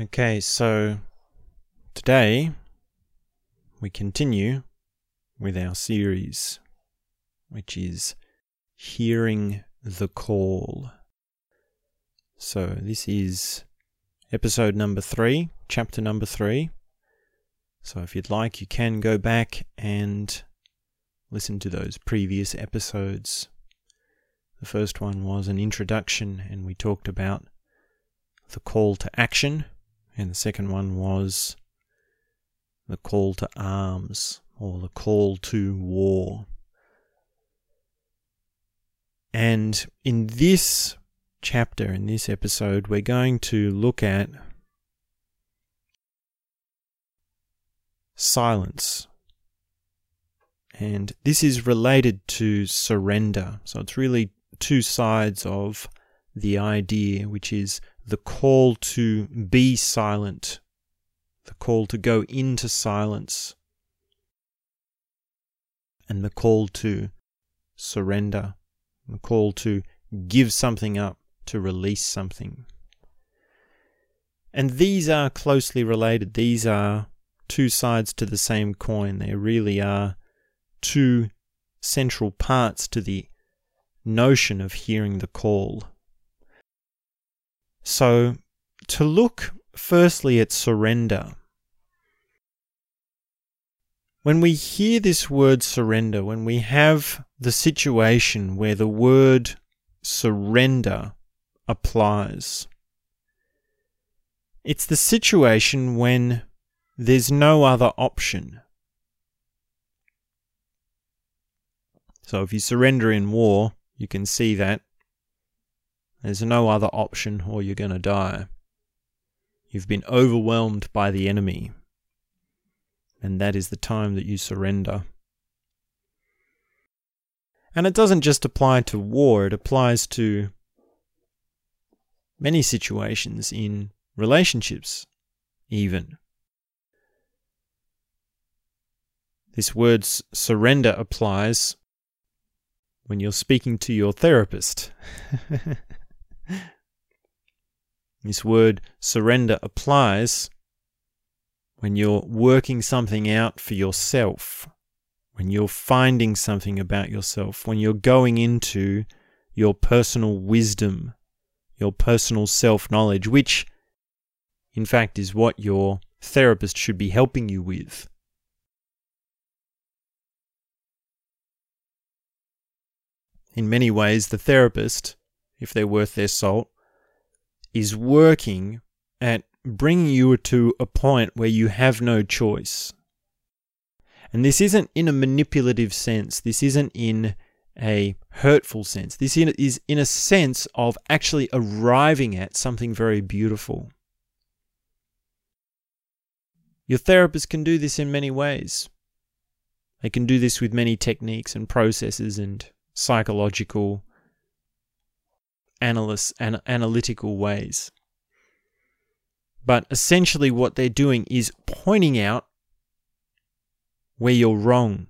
Okay, so today we continue with our series, which is Hearing the Call. So this is episode number three, chapter number three. So if you'd like, you can go back and listen to those previous episodes. The first one was an introduction, and we talked about the call to action, and the second one was the call to arms or the call to war. And in this chapter, in this episode, we're going to look at silence. And this is related to surrender. So it's really two sides of the idea, which is the call to be silent, the call to go into silence, and the call to surrender, the call to give something up, to release something. And these are closely related. These are two sides to the same coin. They really are two central parts to the notion of hearing the call. So, to look firstly at surrender. When we hear this word surrender, when we have the situation where the word surrender applies, it's the situation when there's no other option. So if you surrender in war, you can see that there's no other option or you're going to die. You've been overwhelmed by the enemy. And that is the time that you surrender. And it doesn't just apply to war, it applies to many situations in relationships, even. This word surrender applies when you're speaking to your therapist. This word surrender applies when you're working something out for yourself, when you're finding something about yourself, when you're going into your personal wisdom, your personal self knowledge, which in fact is what your therapist should be helping you with. In many ways, the therapist, if they're worth their salt, is working at bringing you to a point where you have no choice. And this isn't in a manipulative sense, this isn't in a hurtful sense. This is in a sense of actually arriving at something very beautiful. Your therapist can do this in many ways. They can do this with many techniques and processes and psychological analysts and analytical ways. But essentially, what they're doing is pointing out where you're wrong.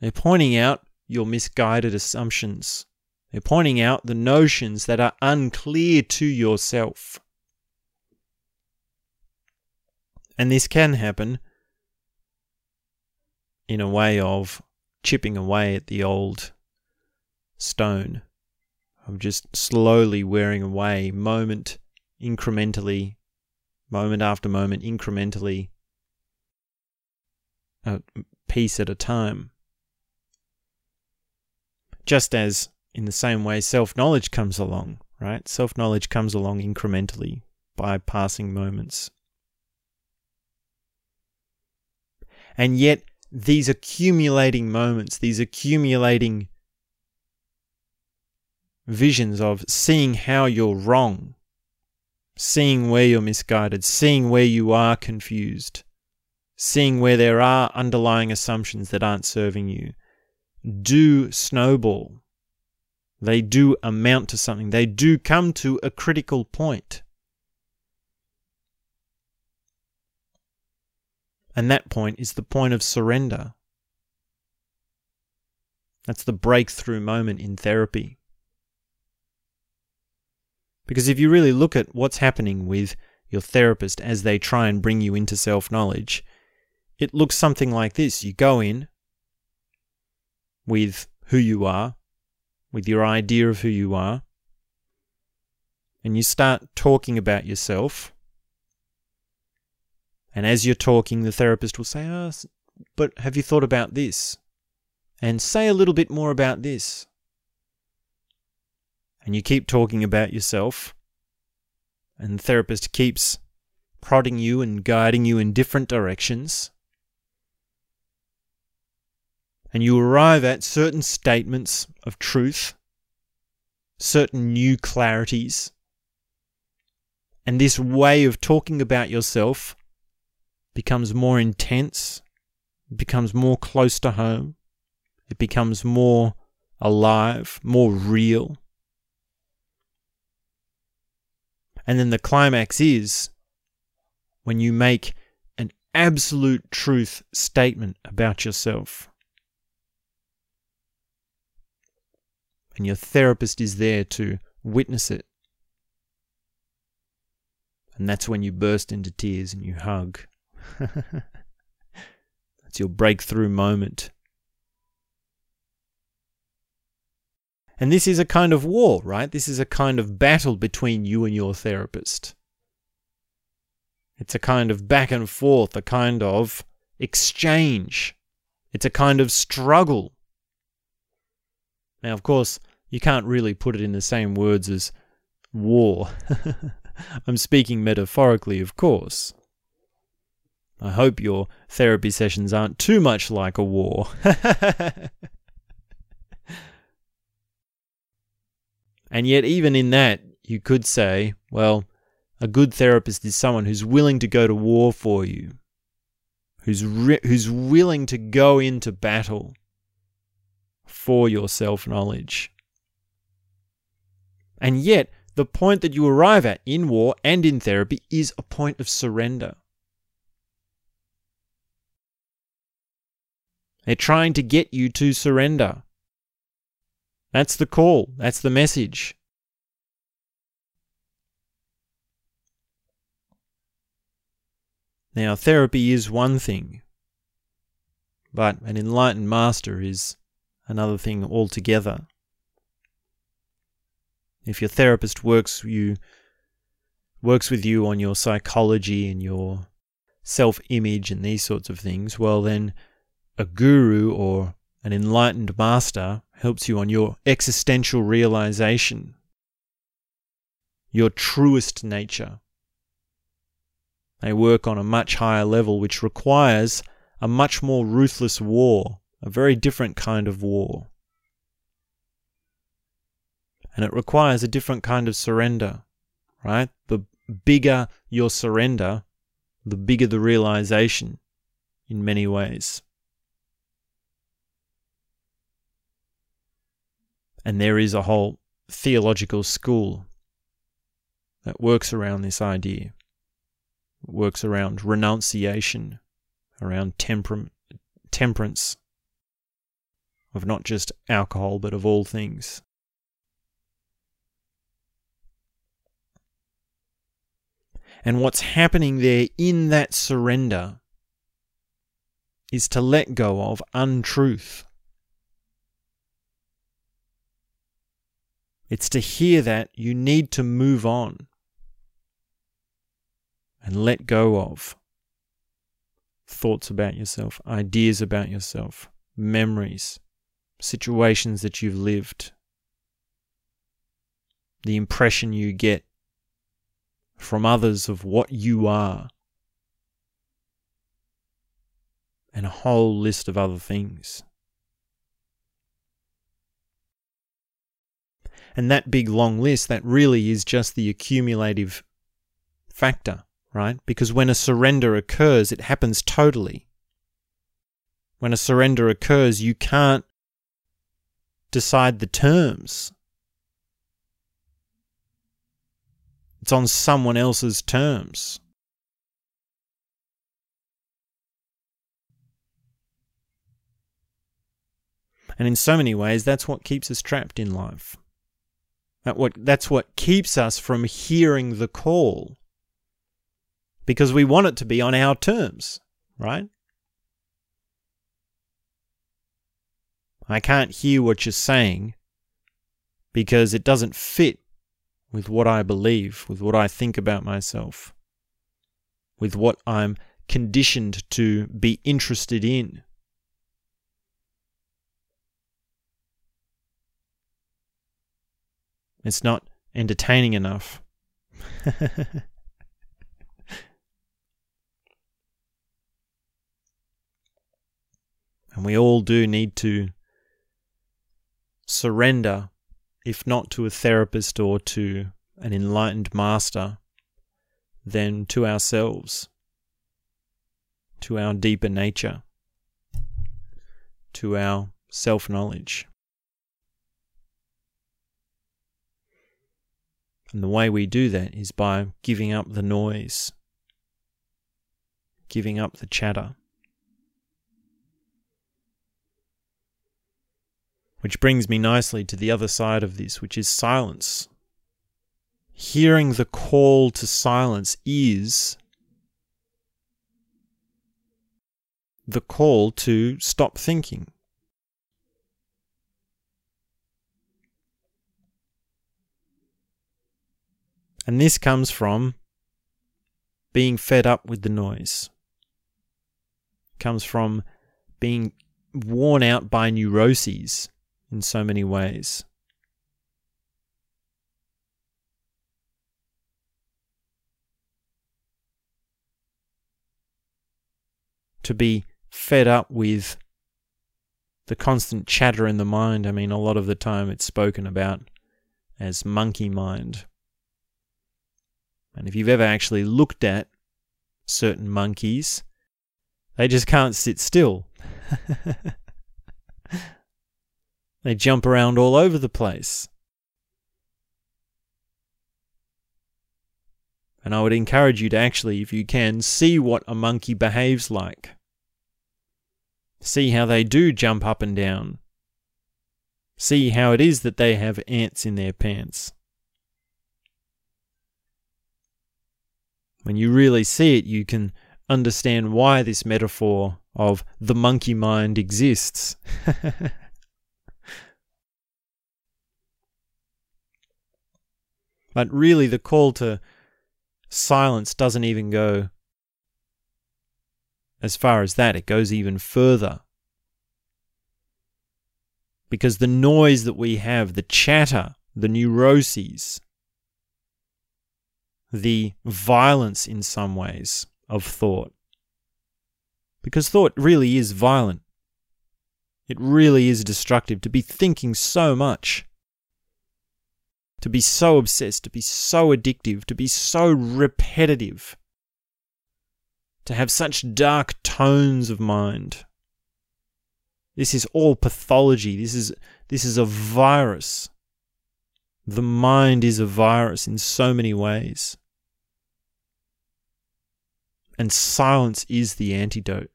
They're pointing out your misguided assumptions. They're pointing out the notions that are unclear to yourself. And this can happen in a way of chipping away at the old stone of just slowly wearing away, moment incrementally, moment after moment, incrementally, a piece at a time. Just as in the same way self knowledge comes along, right? Self knowledge comes along incrementally by passing moments. And yet, these accumulating moments, these accumulating visions of seeing how you're wrong, seeing where you're misguided, seeing where you are confused, seeing where there are underlying assumptions that aren't serving you, do snowball. They do amount to something. They do come to a critical point. And that point is the point of surrender. That's the breakthrough moment in therapy. Because if you really look at what's happening with your therapist as they try and bring you into self knowledge, it looks something like this. You go in with who you are, with your idea of who you are, and you start talking about yourself. And as you're talking, the therapist will say, Oh, but have you thought about this? And say a little bit more about this. And you keep talking about yourself, and the therapist keeps prodding you and guiding you in different directions. And you arrive at certain statements of truth, certain new clarities. And this way of talking about yourself becomes more intense, becomes more close to home, it becomes more alive, more real. And then the climax is when you make an absolute truth statement about yourself. And your therapist is there to witness it. And that's when you burst into tears and you hug. that's your breakthrough moment. And this is a kind of war, right? This is a kind of battle between you and your therapist. It's a kind of back and forth, a kind of exchange. It's a kind of struggle. Now, of course, you can't really put it in the same words as war. I'm speaking metaphorically, of course. I hope your therapy sessions aren't too much like a war. And yet, even in that, you could say, well, a good therapist is someone who's willing to go to war for you, who's, who's willing to go into battle for your self knowledge. And yet, the point that you arrive at in war and in therapy is a point of surrender. They're trying to get you to surrender. That's the call. That's the message. Now, therapy is one thing, but an enlightened master is another thing altogether. If your therapist works you works with you on your psychology and your self-image and these sorts of things, well then a guru or an enlightened master helps you on your existential realization, your truest nature. They work on a much higher level, which requires a much more ruthless war, a very different kind of war. And it requires a different kind of surrender, right? The bigger your surrender, the bigger the realization in many ways. And there is a whole theological school that works around this idea, it works around renunciation, around temper- temperance of not just alcohol, but of all things. And what's happening there in that surrender is to let go of untruth. It's to hear that you need to move on and let go of thoughts about yourself, ideas about yourself, memories, situations that you've lived, the impression you get from others of what you are, and a whole list of other things. And that big long list, that really is just the accumulative factor, right? Because when a surrender occurs, it happens totally. When a surrender occurs, you can't decide the terms. It's on someone else's terms. And in so many ways, that's what keeps us trapped in life. That what, that's what keeps us from hearing the call. because we want it to be on our terms, right? I can't hear what you're saying because it doesn't fit with what I believe, with what I think about myself, with what I'm conditioned to be interested in. It's not entertaining enough. and we all do need to surrender, if not to a therapist or to an enlightened master, then to ourselves, to our deeper nature, to our self knowledge. And the way we do that is by giving up the noise, giving up the chatter. Which brings me nicely to the other side of this, which is silence. Hearing the call to silence is the call to stop thinking. And this comes from being fed up with the noise. Comes from being worn out by neuroses in so many ways. To be fed up with the constant chatter in the mind. I mean, a lot of the time it's spoken about as monkey mind. And if you've ever actually looked at certain monkeys, they just can't sit still. they jump around all over the place. And I would encourage you to actually, if you can, see what a monkey behaves like. See how they do jump up and down. See how it is that they have ants in their pants. When you really see it, you can understand why this metaphor of the monkey mind exists. but really, the call to silence doesn't even go as far as that, it goes even further. Because the noise that we have, the chatter, the neuroses, the violence in some ways of thought. Because thought really is violent. It really is destructive to be thinking so much. To be so obsessed, to be so addictive, to be so repetitive. To have such dark tones of mind. This is all pathology. This is, this is a virus. The mind is a virus in so many ways. And silence is the antidote.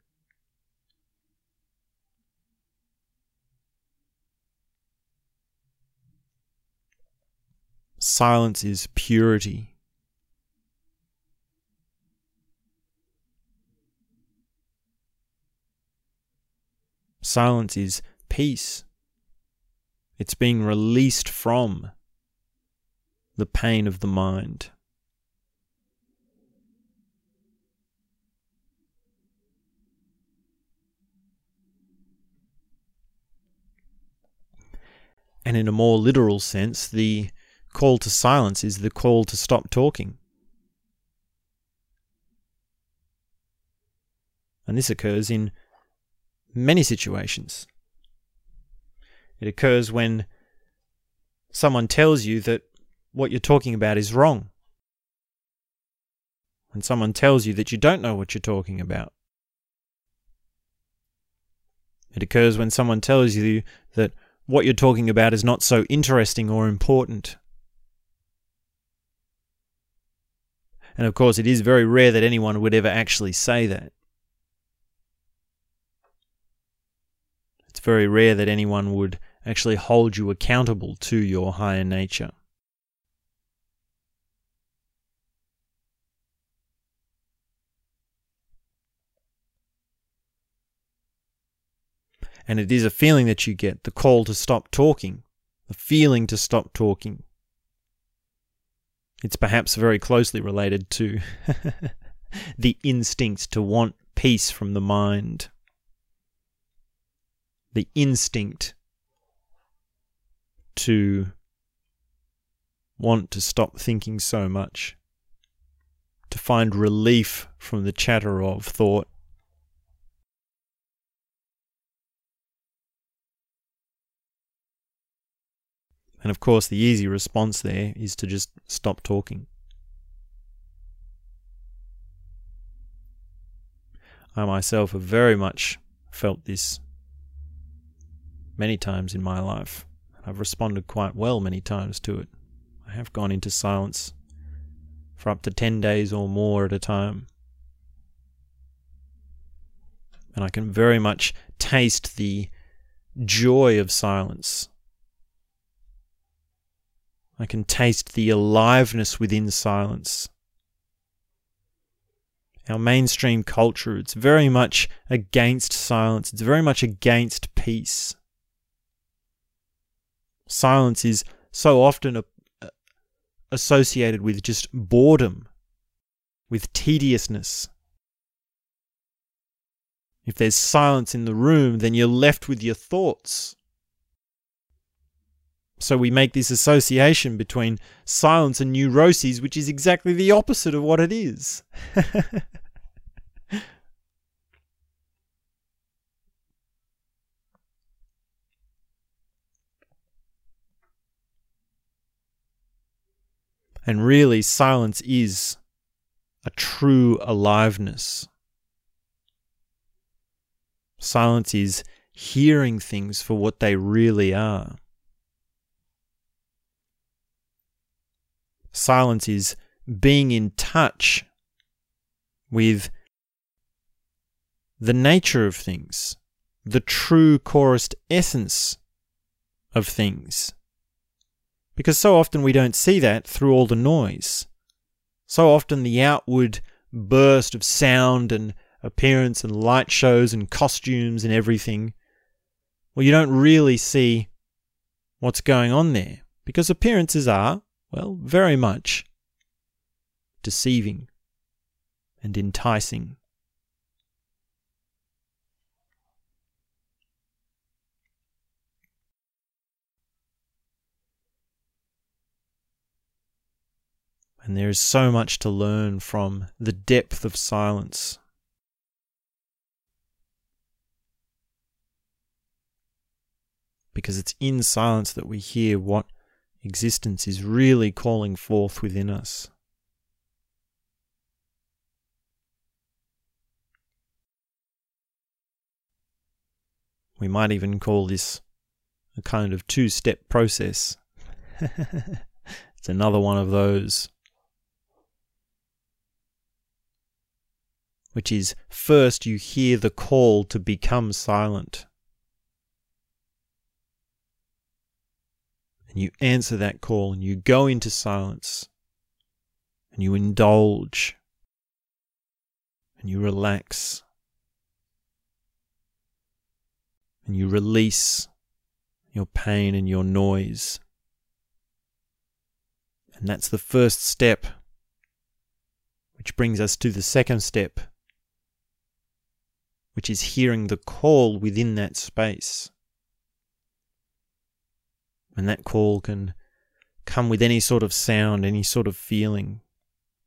Silence is purity. Silence is peace. It's being released from the pain of the mind. And in a more literal sense, the call to silence is the call to stop talking. And this occurs in many situations. It occurs when someone tells you that what you're talking about is wrong. When someone tells you that you don't know what you're talking about. It occurs when someone tells you that what you're talking about is not so interesting or important. And of course, it is very rare that anyone would ever actually say that. It's very rare that anyone would actually hold you accountable to your higher nature. And it is a feeling that you get the call to stop talking, the feeling to stop talking. It's perhaps very closely related to the instinct to want peace from the mind, the instinct to want to stop thinking so much, to find relief from the chatter of thought. And of course, the easy response there is to just stop talking. I myself have very much felt this many times in my life. I've responded quite well many times to it. I have gone into silence for up to 10 days or more at a time. And I can very much taste the joy of silence I can taste the aliveness within silence. Our mainstream culture, it's very much against silence, it's very much against peace. Silence is so often associated with just boredom, with tediousness. If there's silence in the room, then you're left with your thoughts. So we make this association between silence and neuroses, which is exactly the opposite of what it is. and really, silence is a true aliveness. Silence is hearing things for what they really are. Silence is being in touch with the nature of things, the true chorused essence of things. Because so often we don't see that through all the noise. So often the outward burst of sound and appearance and light shows and costumes and everything, well, you don't really see what's going on there. Because appearances are, well, very much deceiving and enticing. And there is so much to learn from the depth of silence. Because it's in silence that we hear what existence is really calling forth within us. We might even call this a kind of two step process. it's another one of those. Which is first you hear the call to become silent. And you answer that call and you go into silence and you indulge and you relax and you release your pain and your noise. And that's the first step, which brings us to the second step, which is hearing the call within that space. And that call can come with any sort of sound, any sort of feeling,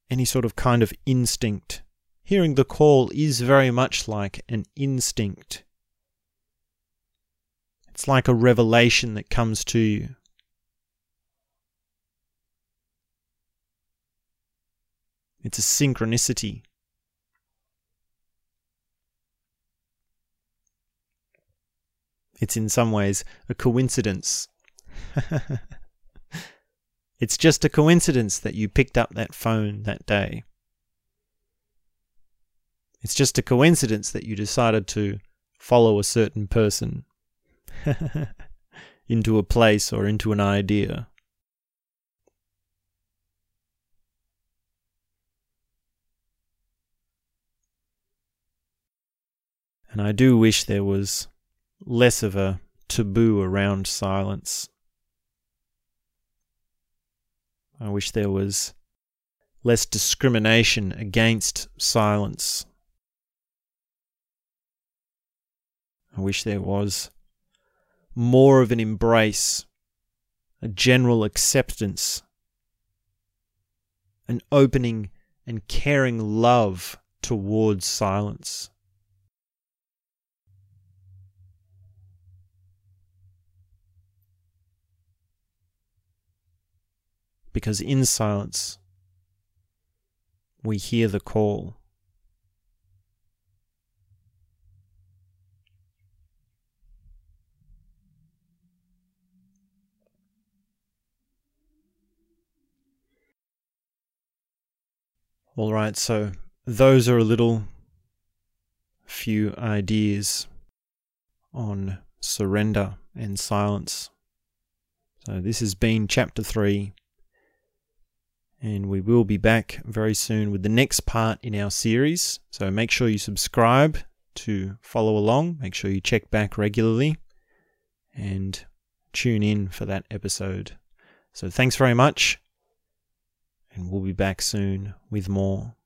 any sort of kind of instinct. Hearing the call is very much like an instinct. It's like a revelation that comes to you. It's a synchronicity. It's in some ways a coincidence it's just a coincidence that you picked up that phone that day. It's just a coincidence that you decided to follow a certain person into a place or into an idea. And I do wish there was less of a taboo around silence. I wish there was less discrimination against silence. I wish there was more of an embrace, a general acceptance, an opening and caring love towards silence. Because in silence, we hear the call. All right, so those are a little few ideas on surrender and silence. So, this has been chapter 3, and we will be back very soon with the next part in our series. So, make sure you subscribe to follow along, make sure you check back regularly, and tune in for that episode. So, thanks very much, and we'll be back soon with more.